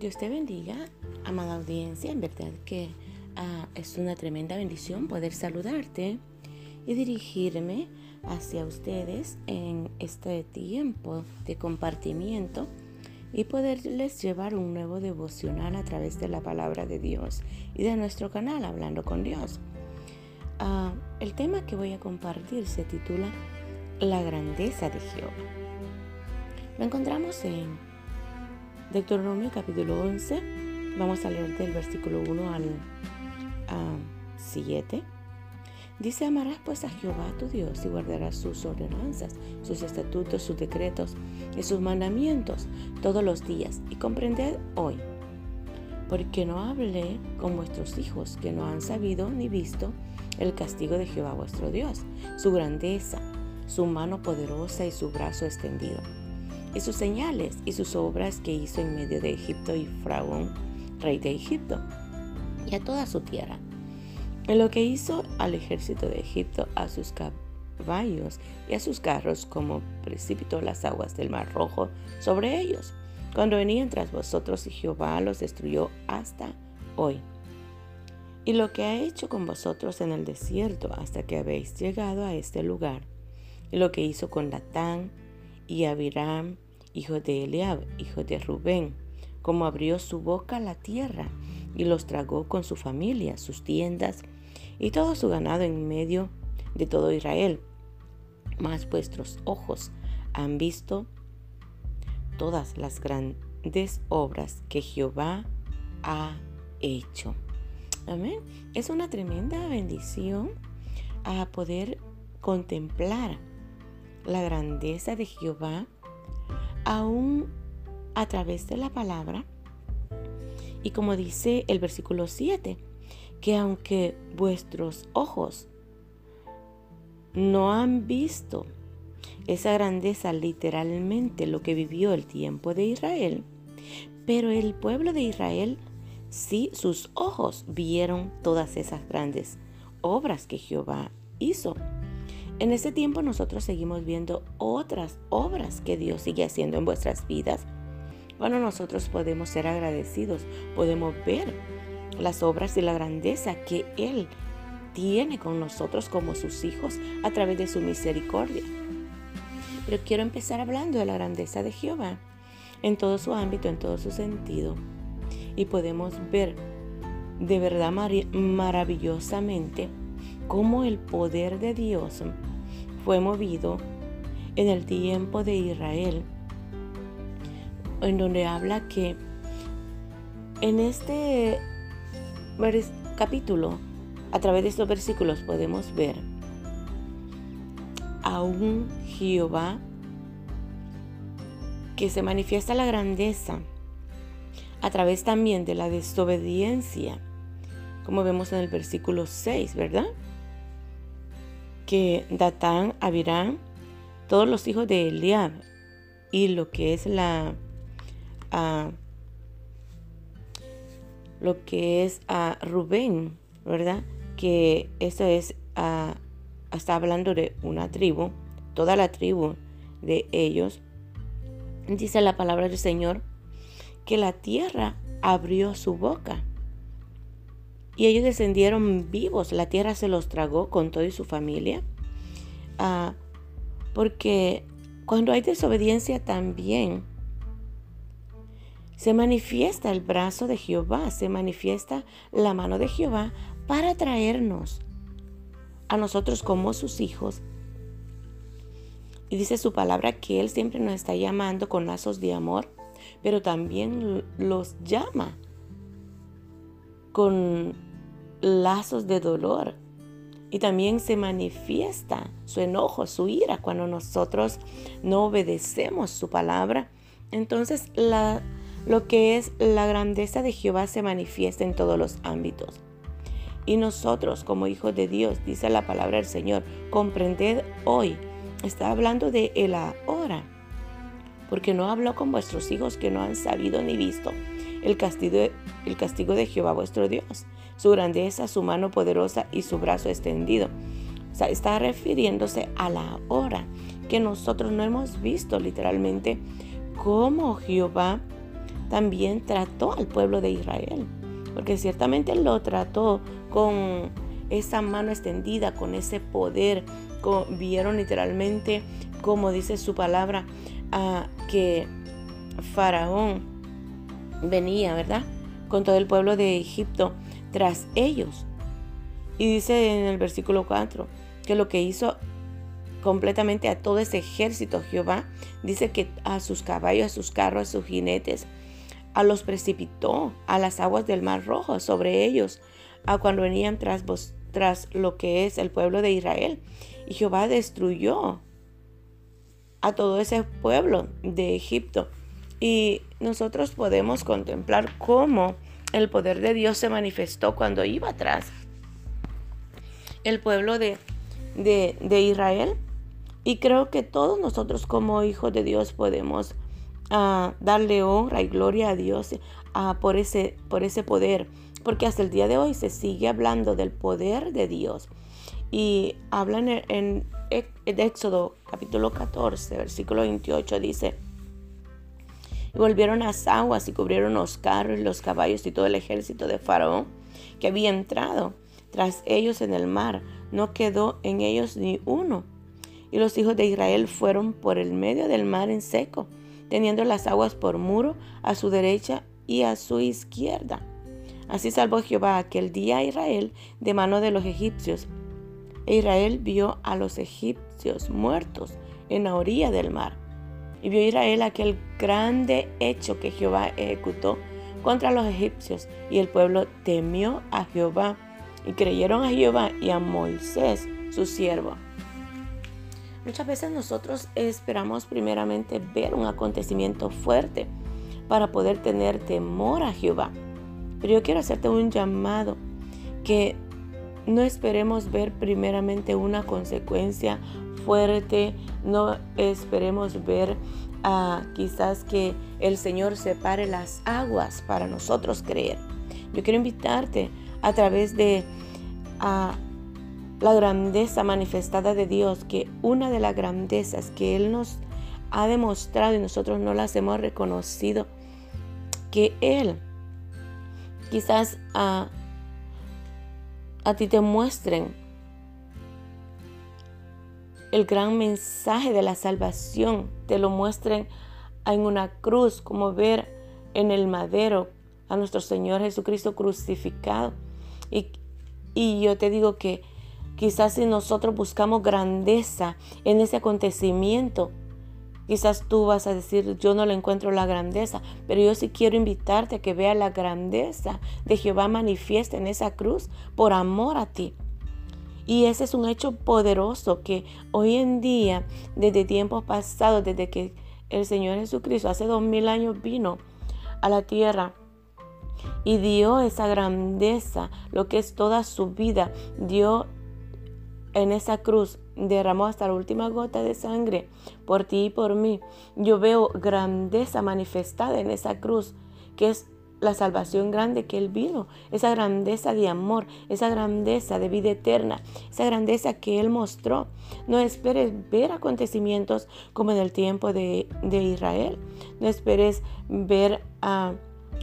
Dios te bendiga, amada audiencia. En verdad que ah, es una tremenda bendición poder saludarte y dirigirme hacia ustedes en este tiempo de compartimiento y poderles llevar un nuevo devocional a través de la palabra de Dios y de nuestro canal Hablando con Dios. Ah, el tema que voy a compartir se titula La grandeza de Jehová. Lo encontramos en Deuteronomio capítulo 11, vamos a leer del versículo 1 al 7. Dice, amarás pues a Jehová tu Dios y guardarás sus ordenanzas, sus estatutos, sus decretos y sus mandamientos todos los días. Y comprended hoy, porque no hablé con vuestros hijos que no han sabido ni visto el castigo de Jehová vuestro Dios, su grandeza, su mano poderosa y su brazo extendido y sus señales y sus obras que hizo en medio de Egipto y Faraón, rey de Egipto, y a toda su tierra. En lo que hizo al ejército de Egipto, a sus caballos y a sus carros, como precipitó las aguas del mar rojo sobre ellos, cuando venían tras vosotros y Jehová los destruyó hasta hoy. Y lo que ha hecho con vosotros en el desierto hasta que habéis llegado a este lugar, y lo que hizo con Latán, y Abiram, hijo de Eliab, hijo de Rubén, como abrió su boca la tierra y los tragó con su familia, sus tiendas y todo su ganado en medio de todo Israel. Mas vuestros ojos han visto todas las grandes obras que Jehová ha hecho. Amén. Es una tremenda bendición a poder contemplar la grandeza de Jehová aún a través de la palabra. Y como dice el versículo 7, que aunque vuestros ojos no han visto esa grandeza literalmente lo que vivió el tiempo de Israel, pero el pueblo de Israel sí sus ojos vieron todas esas grandes obras que Jehová hizo. En este tiempo nosotros seguimos viendo otras obras que Dios sigue haciendo en vuestras vidas. Bueno, nosotros podemos ser agradecidos, podemos ver las obras y la grandeza que Él tiene con nosotros como sus hijos a través de su misericordia. Pero quiero empezar hablando de la grandeza de Jehová en todo su ámbito, en todo su sentido. Y podemos ver de verdad maravillosamente cómo el poder de Dios fue movido en el tiempo de Israel, en donde habla que en este capítulo, a través de estos versículos podemos ver a un Jehová que se manifiesta la grandeza a través también de la desobediencia, como vemos en el versículo 6, ¿verdad? Que Datán, Abirán, todos los hijos de Eliab y lo que es la lo que es a Rubén, ¿verdad? Que eso es uh, está hablando de una tribu, toda la tribu de ellos. Dice la palabra del Señor que la tierra abrió su boca y ellos descendieron vivos. La tierra se los tragó con toda su familia. Ah, porque cuando hay desobediencia también se manifiesta el brazo de Jehová, se manifiesta la mano de Jehová para traernos a nosotros como sus hijos. Y dice su palabra que Él siempre nos está llamando con lazos de amor, pero también los llama con lazos de dolor. Y también se manifiesta su enojo, su ira cuando nosotros no obedecemos su palabra. Entonces lo que es la grandeza de Jehová se manifiesta en todos los ámbitos. Y nosotros como hijos de Dios, dice la palabra del Señor, comprended hoy. Está hablando de el ahora. Porque no habló con vuestros hijos que no han sabido ni visto el castigo, el castigo de Jehová vuestro Dios su grandeza, su mano poderosa y su brazo extendido. O sea, está refiriéndose a la hora que nosotros no hemos visto literalmente cómo Jehová también trató al pueblo de Israel, porque ciertamente lo trató con esa mano extendida, con ese poder. vieron literalmente, como dice su palabra, que Faraón venía, ¿verdad? Con todo el pueblo de Egipto tras ellos. Y dice en el versículo 4 que lo que hizo completamente a todo ese ejército Jehová, dice que a sus caballos, a sus carros, a sus jinetes, a los precipitó a las aguas del mar rojo sobre ellos, a cuando venían tras, tras lo que es el pueblo de Israel. Y Jehová destruyó a todo ese pueblo de Egipto. Y nosotros podemos contemplar cómo el poder de Dios se manifestó cuando iba atrás el pueblo de, de, Israel. Y creo que todos nosotros como hijos de Dios podemos uh, darle honra y gloria a Dios uh, por, ese, por ese poder. Porque hasta el día de hoy se sigue hablando del poder de Dios. Y hablan en, en Éxodo capítulo 14, versículo 28, dice, y volvieron las aguas y cubrieron los carros y los caballos y todo el ejército de Faraón que había entrado tras ellos en el mar. No quedó en ellos ni uno. Y los hijos de Israel fueron por el medio del mar en seco, teniendo las aguas por muro a su derecha y a su izquierda. Así salvó Jehová aquel día a Israel de mano de los egipcios. E Israel vio a los egipcios muertos en la orilla del mar. Y vio Israel aquel grande hecho que Jehová ejecutó contra los egipcios, y el pueblo temió a Jehová, y creyeron a Jehová y a Moisés, su siervo. Muchas veces nosotros esperamos primeramente ver un acontecimiento fuerte para poder tener temor a Jehová. Pero yo quiero hacerte un llamado que no esperemos ver primeramente una consecuencia fuerte, no esperemos ver uh, quizás que el Señor separe las aguas para nosotros creer. Yo quiero invitarte a través de uh, la grandeza manifestada de Dios, que una de las grandezas que Él nos ha demostrado y nosotros no las hemos reconocido, que Él quizás a, a ti te muestren el gran mensaje de la salvación, te lo muestren en una cruz, como ver en el madero a nuestro Señor Jesucristo crucificado. Y, y yo te digo que quizás si nosotros buscamos grandeza en ese acontecimiento, Quizás tú vas a decir, yo no le encuentro la grandeza, pero yo sí quiero invitarte a que vea la grandeza de Jehová manifiesta en esa cruz por amor a ti. Y ese es un hecho poderoso que hoy en día, desde tiempos pasados, desde que el Señor Jesucristo hace dos mil años vino a la tierra y dio esa grandeza, lo que es toda su vida, dio en esa cruz, derramó hasta la última gota de sangre por ti y por mí. Yo veo grandeza manifestada en esa cruz, que es la salvación grande que Él vino, esa grandeza de amor, esa grandeza de vida eterna, esa grandeza que Él mostró. No esperes ver acontecimientos como en el tiempo de, Israel. No esperes ver ah,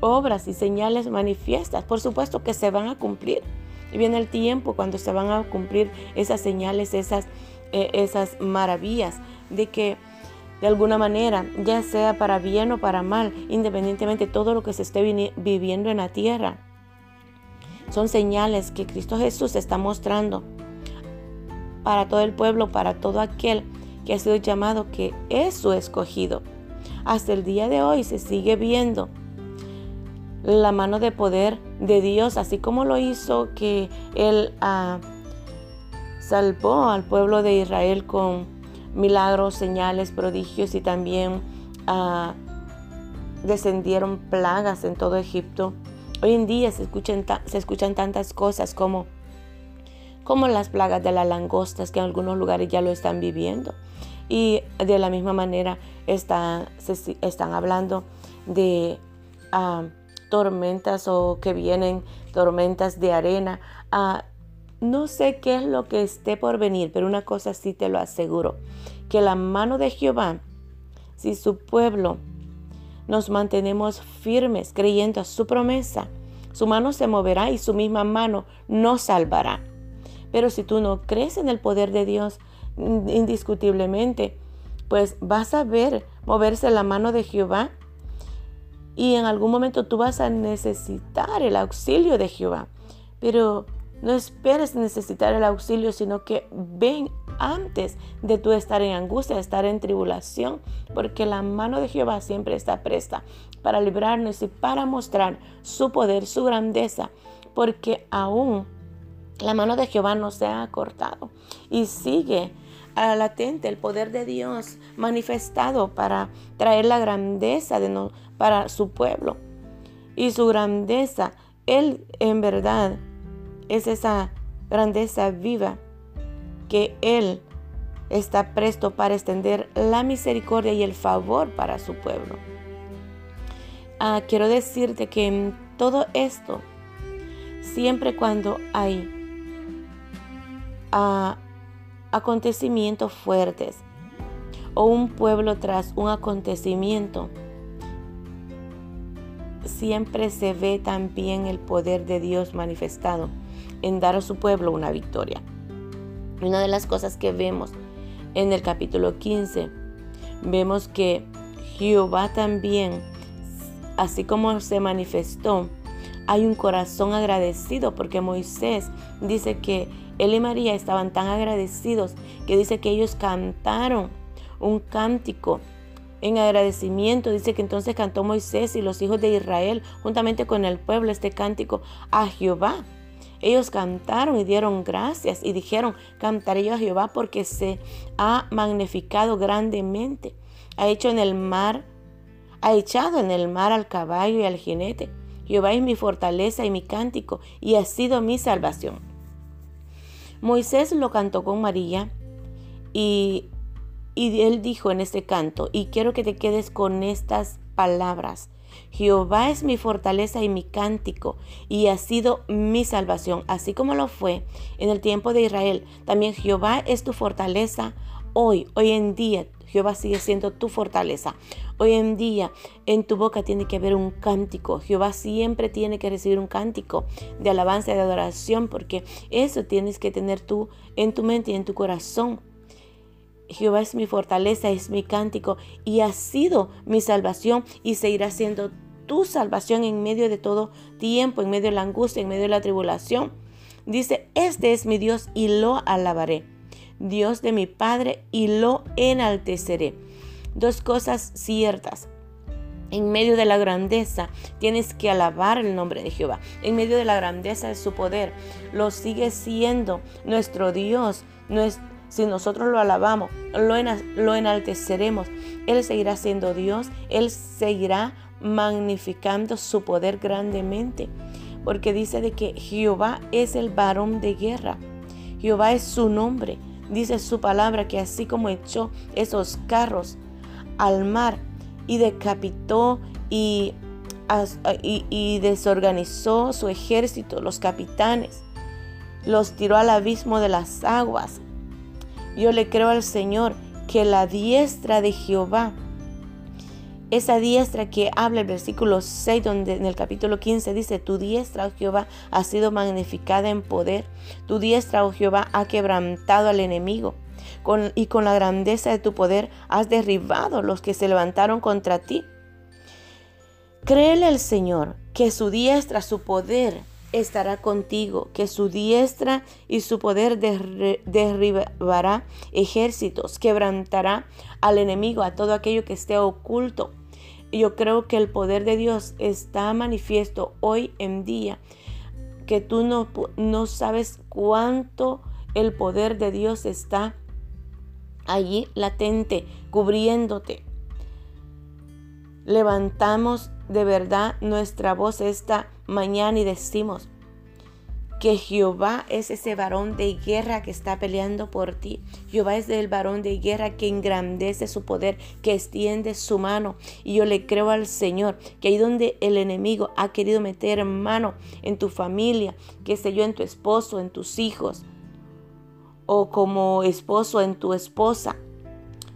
obras y señales manifiestas. Por supuesto que se van a cumplir. Y viene el tiempo cuando se van a cumplir esas señales, esas, eh, esas maravillas de que de alguna manera, ya sea para bien o para mal, independientemente de todo lo que se esté viviendo en la tierra. Son señales que Cristo Jesús está mostrando para todo el pueblo, para todo aquel que ha sido llamado que es su escogido. Hasta el día de hoy se sigue viendo la mano de poder de Dios, así como lo hizo que Él ah, salvó al pueblo de Israel con milagros, señales, prodigios y también ah, descendieron plagas en todo Egipto. Hoy en día se escuchan, se escuchan tantas cosas como, como las plagas de las langostas que en algunos lugares ya lo están viviendo. Y de la misma manera se, están hablando de ah, tormentas o que vienen tormentas de arena. Uh, no sé qué es lo que esté por venir, pero una cosa sí te lo aseguro, que la mano de Jehová, si su pueblo nos mantenemos firmes creyendo a su promesa, su mano se moverá y su misma mano nos salvará. Pero si tú no crees en el poder de Dios, indiscutiblemente, pues vas a ver moverse la mano de Jehová y en algún momento tú vas a necesitar el auxilio de Jehová. Pero no esperes necesitar el auxilio, sino que ven antes de tú estar en angustia, estar en tribulación, porque la mano de Jehová siempre está presta para librarnos y para mostrar su poder, su grandeza, porque aún la mano de Jehová no se ha cortado y sigue latente el poder de Dios manifestado para traer la grandeza de para su pueblo. Y su grandeza, Él en verdad es esa grandeza viva que Él está presto para extender la misericordia y el favor para su pueblo. Ah, quiero decirte que en todo esto, siempre cuando hay ah, acontecimientos fuertes o un pueblo tras un acontecimiento, siempre se ve también el poder de Dios manifestado en dar a su pueblo una victoria. Una de las cosas que vemos en el capítulo 15, vemos que Jehová también, así como se manifestó, hay un corazón agradecido porque Moisés dice que él y María estaban tan agradecidos que dice que ellos cantaron un cántico en agradecimiento. Dice que entonces cantó Moisés y los hijos de Israel juntamente con el pueblo este cántico a Jehová. Ellos cantaron y dieron gracias y dijeron, cantaré yo a Jehová porque se ha magnificado grandemente. Ha hecho en el mar, ha echado en el mar al caballo y al jinete. Jehová es mi fortaleza y mi cántico y ha sido mi salvación. Moisés lo cantó con María y y él dijo en este canto, y quiero que te quedes con estas palabras. Jehová es mi fortaleza y mi cántico, y ha sido mi salvación, así como lo fue en el tiempo de Israel. También Jehová es tu fortaleza hoy, hoy en día. Jehová sigue siendo tu fortaleza. Hoy en día en tu boca tiene que haber un cántico. Jehová siempre tiene que recibir un cántico de alabanza y de adoración porque eso tienes que tener tú en tu mente y en tu corazón. Jehová es mi fortaleza, es mi cántico y ha sido mi salvación y seguirá siendo tu salvación en medio de todo tiempo, en medio de la angustia, en medio de la tribulación. Dice, este es mi Dios y lo alabaré. Dios de mi Padre y lo enalteceré. Dos cosas ciertas. En medio de la grandeza tienes que alabar el nombre de Jehová. En medio de la grandeza de su poder, lo sigue siendo nuestro Dios, nuestro si nosotros lo alabamos, lo, enalteceremos, Él seguirá siendo Dios, Él seguirá magnificando su poder grandemente. Porque dice de que Jehová es el varón de guerra. Jehová es su nombre. Dice su palabra que así como echó esos carros al mar y decapitó y, y desorganizó su ejército, los capitanes, los tiró al abismo de las aguas, yo le creo al Señor que la diestra de Jehová, esa diestra que habla el versículo 6, donde en el capítulo 15 dice, tu diestra, oh Jehová, ha sido magnificada en poder, tu diestra, oh Jehová, ha quebrantado al enemigo. y con la grandeza de tu poder has derribado los que se levantaron contra ti. Créele al Señor que su diestra, su poder, estará contigo, que su diestra y su poder derribará ejércitos, quebrantará al enemigo, a todo aquello que esté oculto. Yo creo que el poder de Dios está manifiesto hoy en día, que tú no, no sabes cuánto el poder de Dios está allí latente, cubriéndote. Levantamos de verdad nuestra voz esta mañana y decimos que Jehová es ese varón de guerra que está peleando por ti. Jehová es el varón de guerra que engrandece su poder, que extiende su mano. Y yo le creo al Señor que ahí donde el enemigo ha querido meter mano en tu familia, que sé yo, en tu esposo, en tus hijos, o como esposo en tu esposa,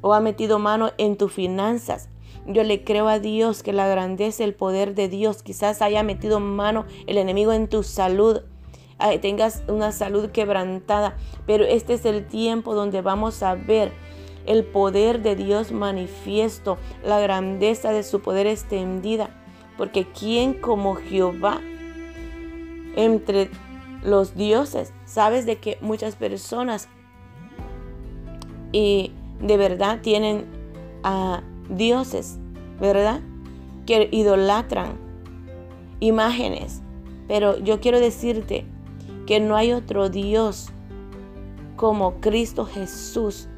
o ha metido mano en tus finanzas, Yo le creo a Dios que la grandeza, el poder de Dios quizás haya metido mano el enemigo en tu salud. Tengas una salud quebrantada, pero este es el tiempo donde vamos a ver el poder de Dios manifiesto, la grandeza de su poder extendida. Porque ¿quién como Jehová entre los dioses? Sabes de que muchas personas y de verdad tienen a dioses, ¿verdad? Que idolatran imágenes. Pero yo quiero decirte que no hay otro Dios como Cristo Jesús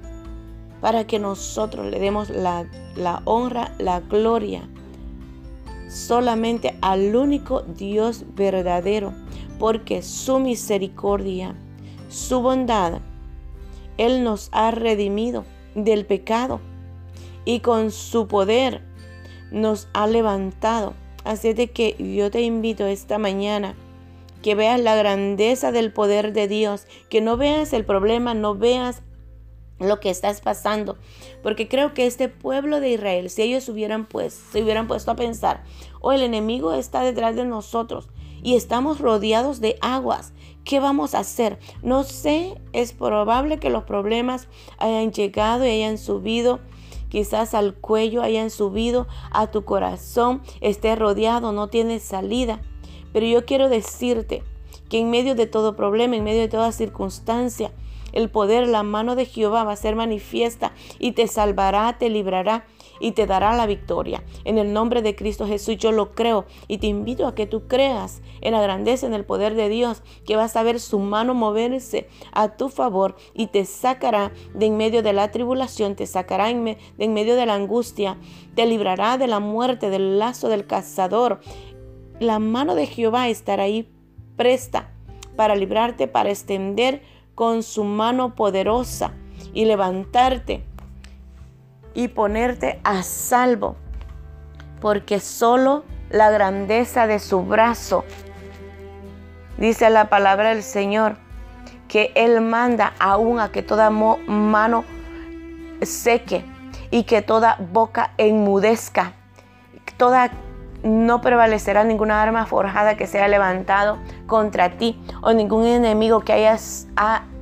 para que nosotros le demos la, la honra, la gloria solamente al único Dios verdadero, porque su misericordia, su bondad, Él nos ha redimido del pecado y con su poder nos ha levantado. Así de que yo te invito esta mañana que veas la grandeza del poder de Dios, que no veas el problema, no veas lo que estás pasando. Porque creo que este pueblo de Israel, si ellos hubieran pues, se hubieran puesto a pensar, o oh, el enemigo está detrás de nosotros y estamos rodeados de aguas, ¿qué vamos a hacer? No sé, es probable que los problemas hayan llegado y hayan subido. Quizás al cuello hayan subido a tu corazón, esté rodeado, no tiene salida. Pero yo quiero decirte que en medio de todo problema, en medio de toda circunstancia, el poder, la mano de Jehová va a ser manifiesta y te salvará, te librará y te dará la victoria. En el nombre de Cristo Jesús yo lo creo y te invito a que tú creas en la grandeza, en el poder de Dios, que vas a ver su mano moverse a tu favor y te sacará de en medio de la tribulación, te sacará de en medio de la angustia, te librará de la muerte, del lazo del cazador. La mano de Jehová estará ahí presta para librarte, para extender con su mano poderosa y levantarte y ponerte a salvo, porque solo la grandeza de su brazo, dice la palabra del Señor, que Él manda aún a que toda mano seque y que toda boca enmudezca, toda no prevalecerá ninguna arma forjada que sea levantado contra ti o ningún enemigo que hayas,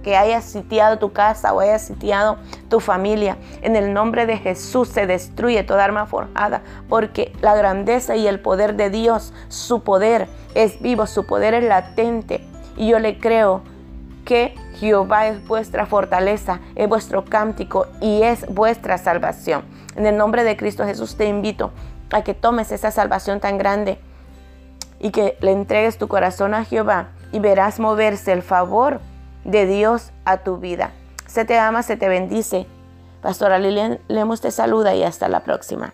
que haya sitiado tu casa o haya sitiado tu familia. En el nombre de Jesús se destruye toda arma forjada porque la grandeza y el poder de Dios, su poder es vivo, su poder es latente. Y yo le creo que Jehová es vuestra fortaleza, es vuestro cántico y es vuestra salvación. En el nombre de Cristo Jesús te invito a que tomes esa salvación tan grande y que le entregues tu corazón a Jehová y verás moverse el favor de Dios a tu vida. Se te ama, se te bendice. Pastora Lilian Lemos te saluda y hasta la próxima.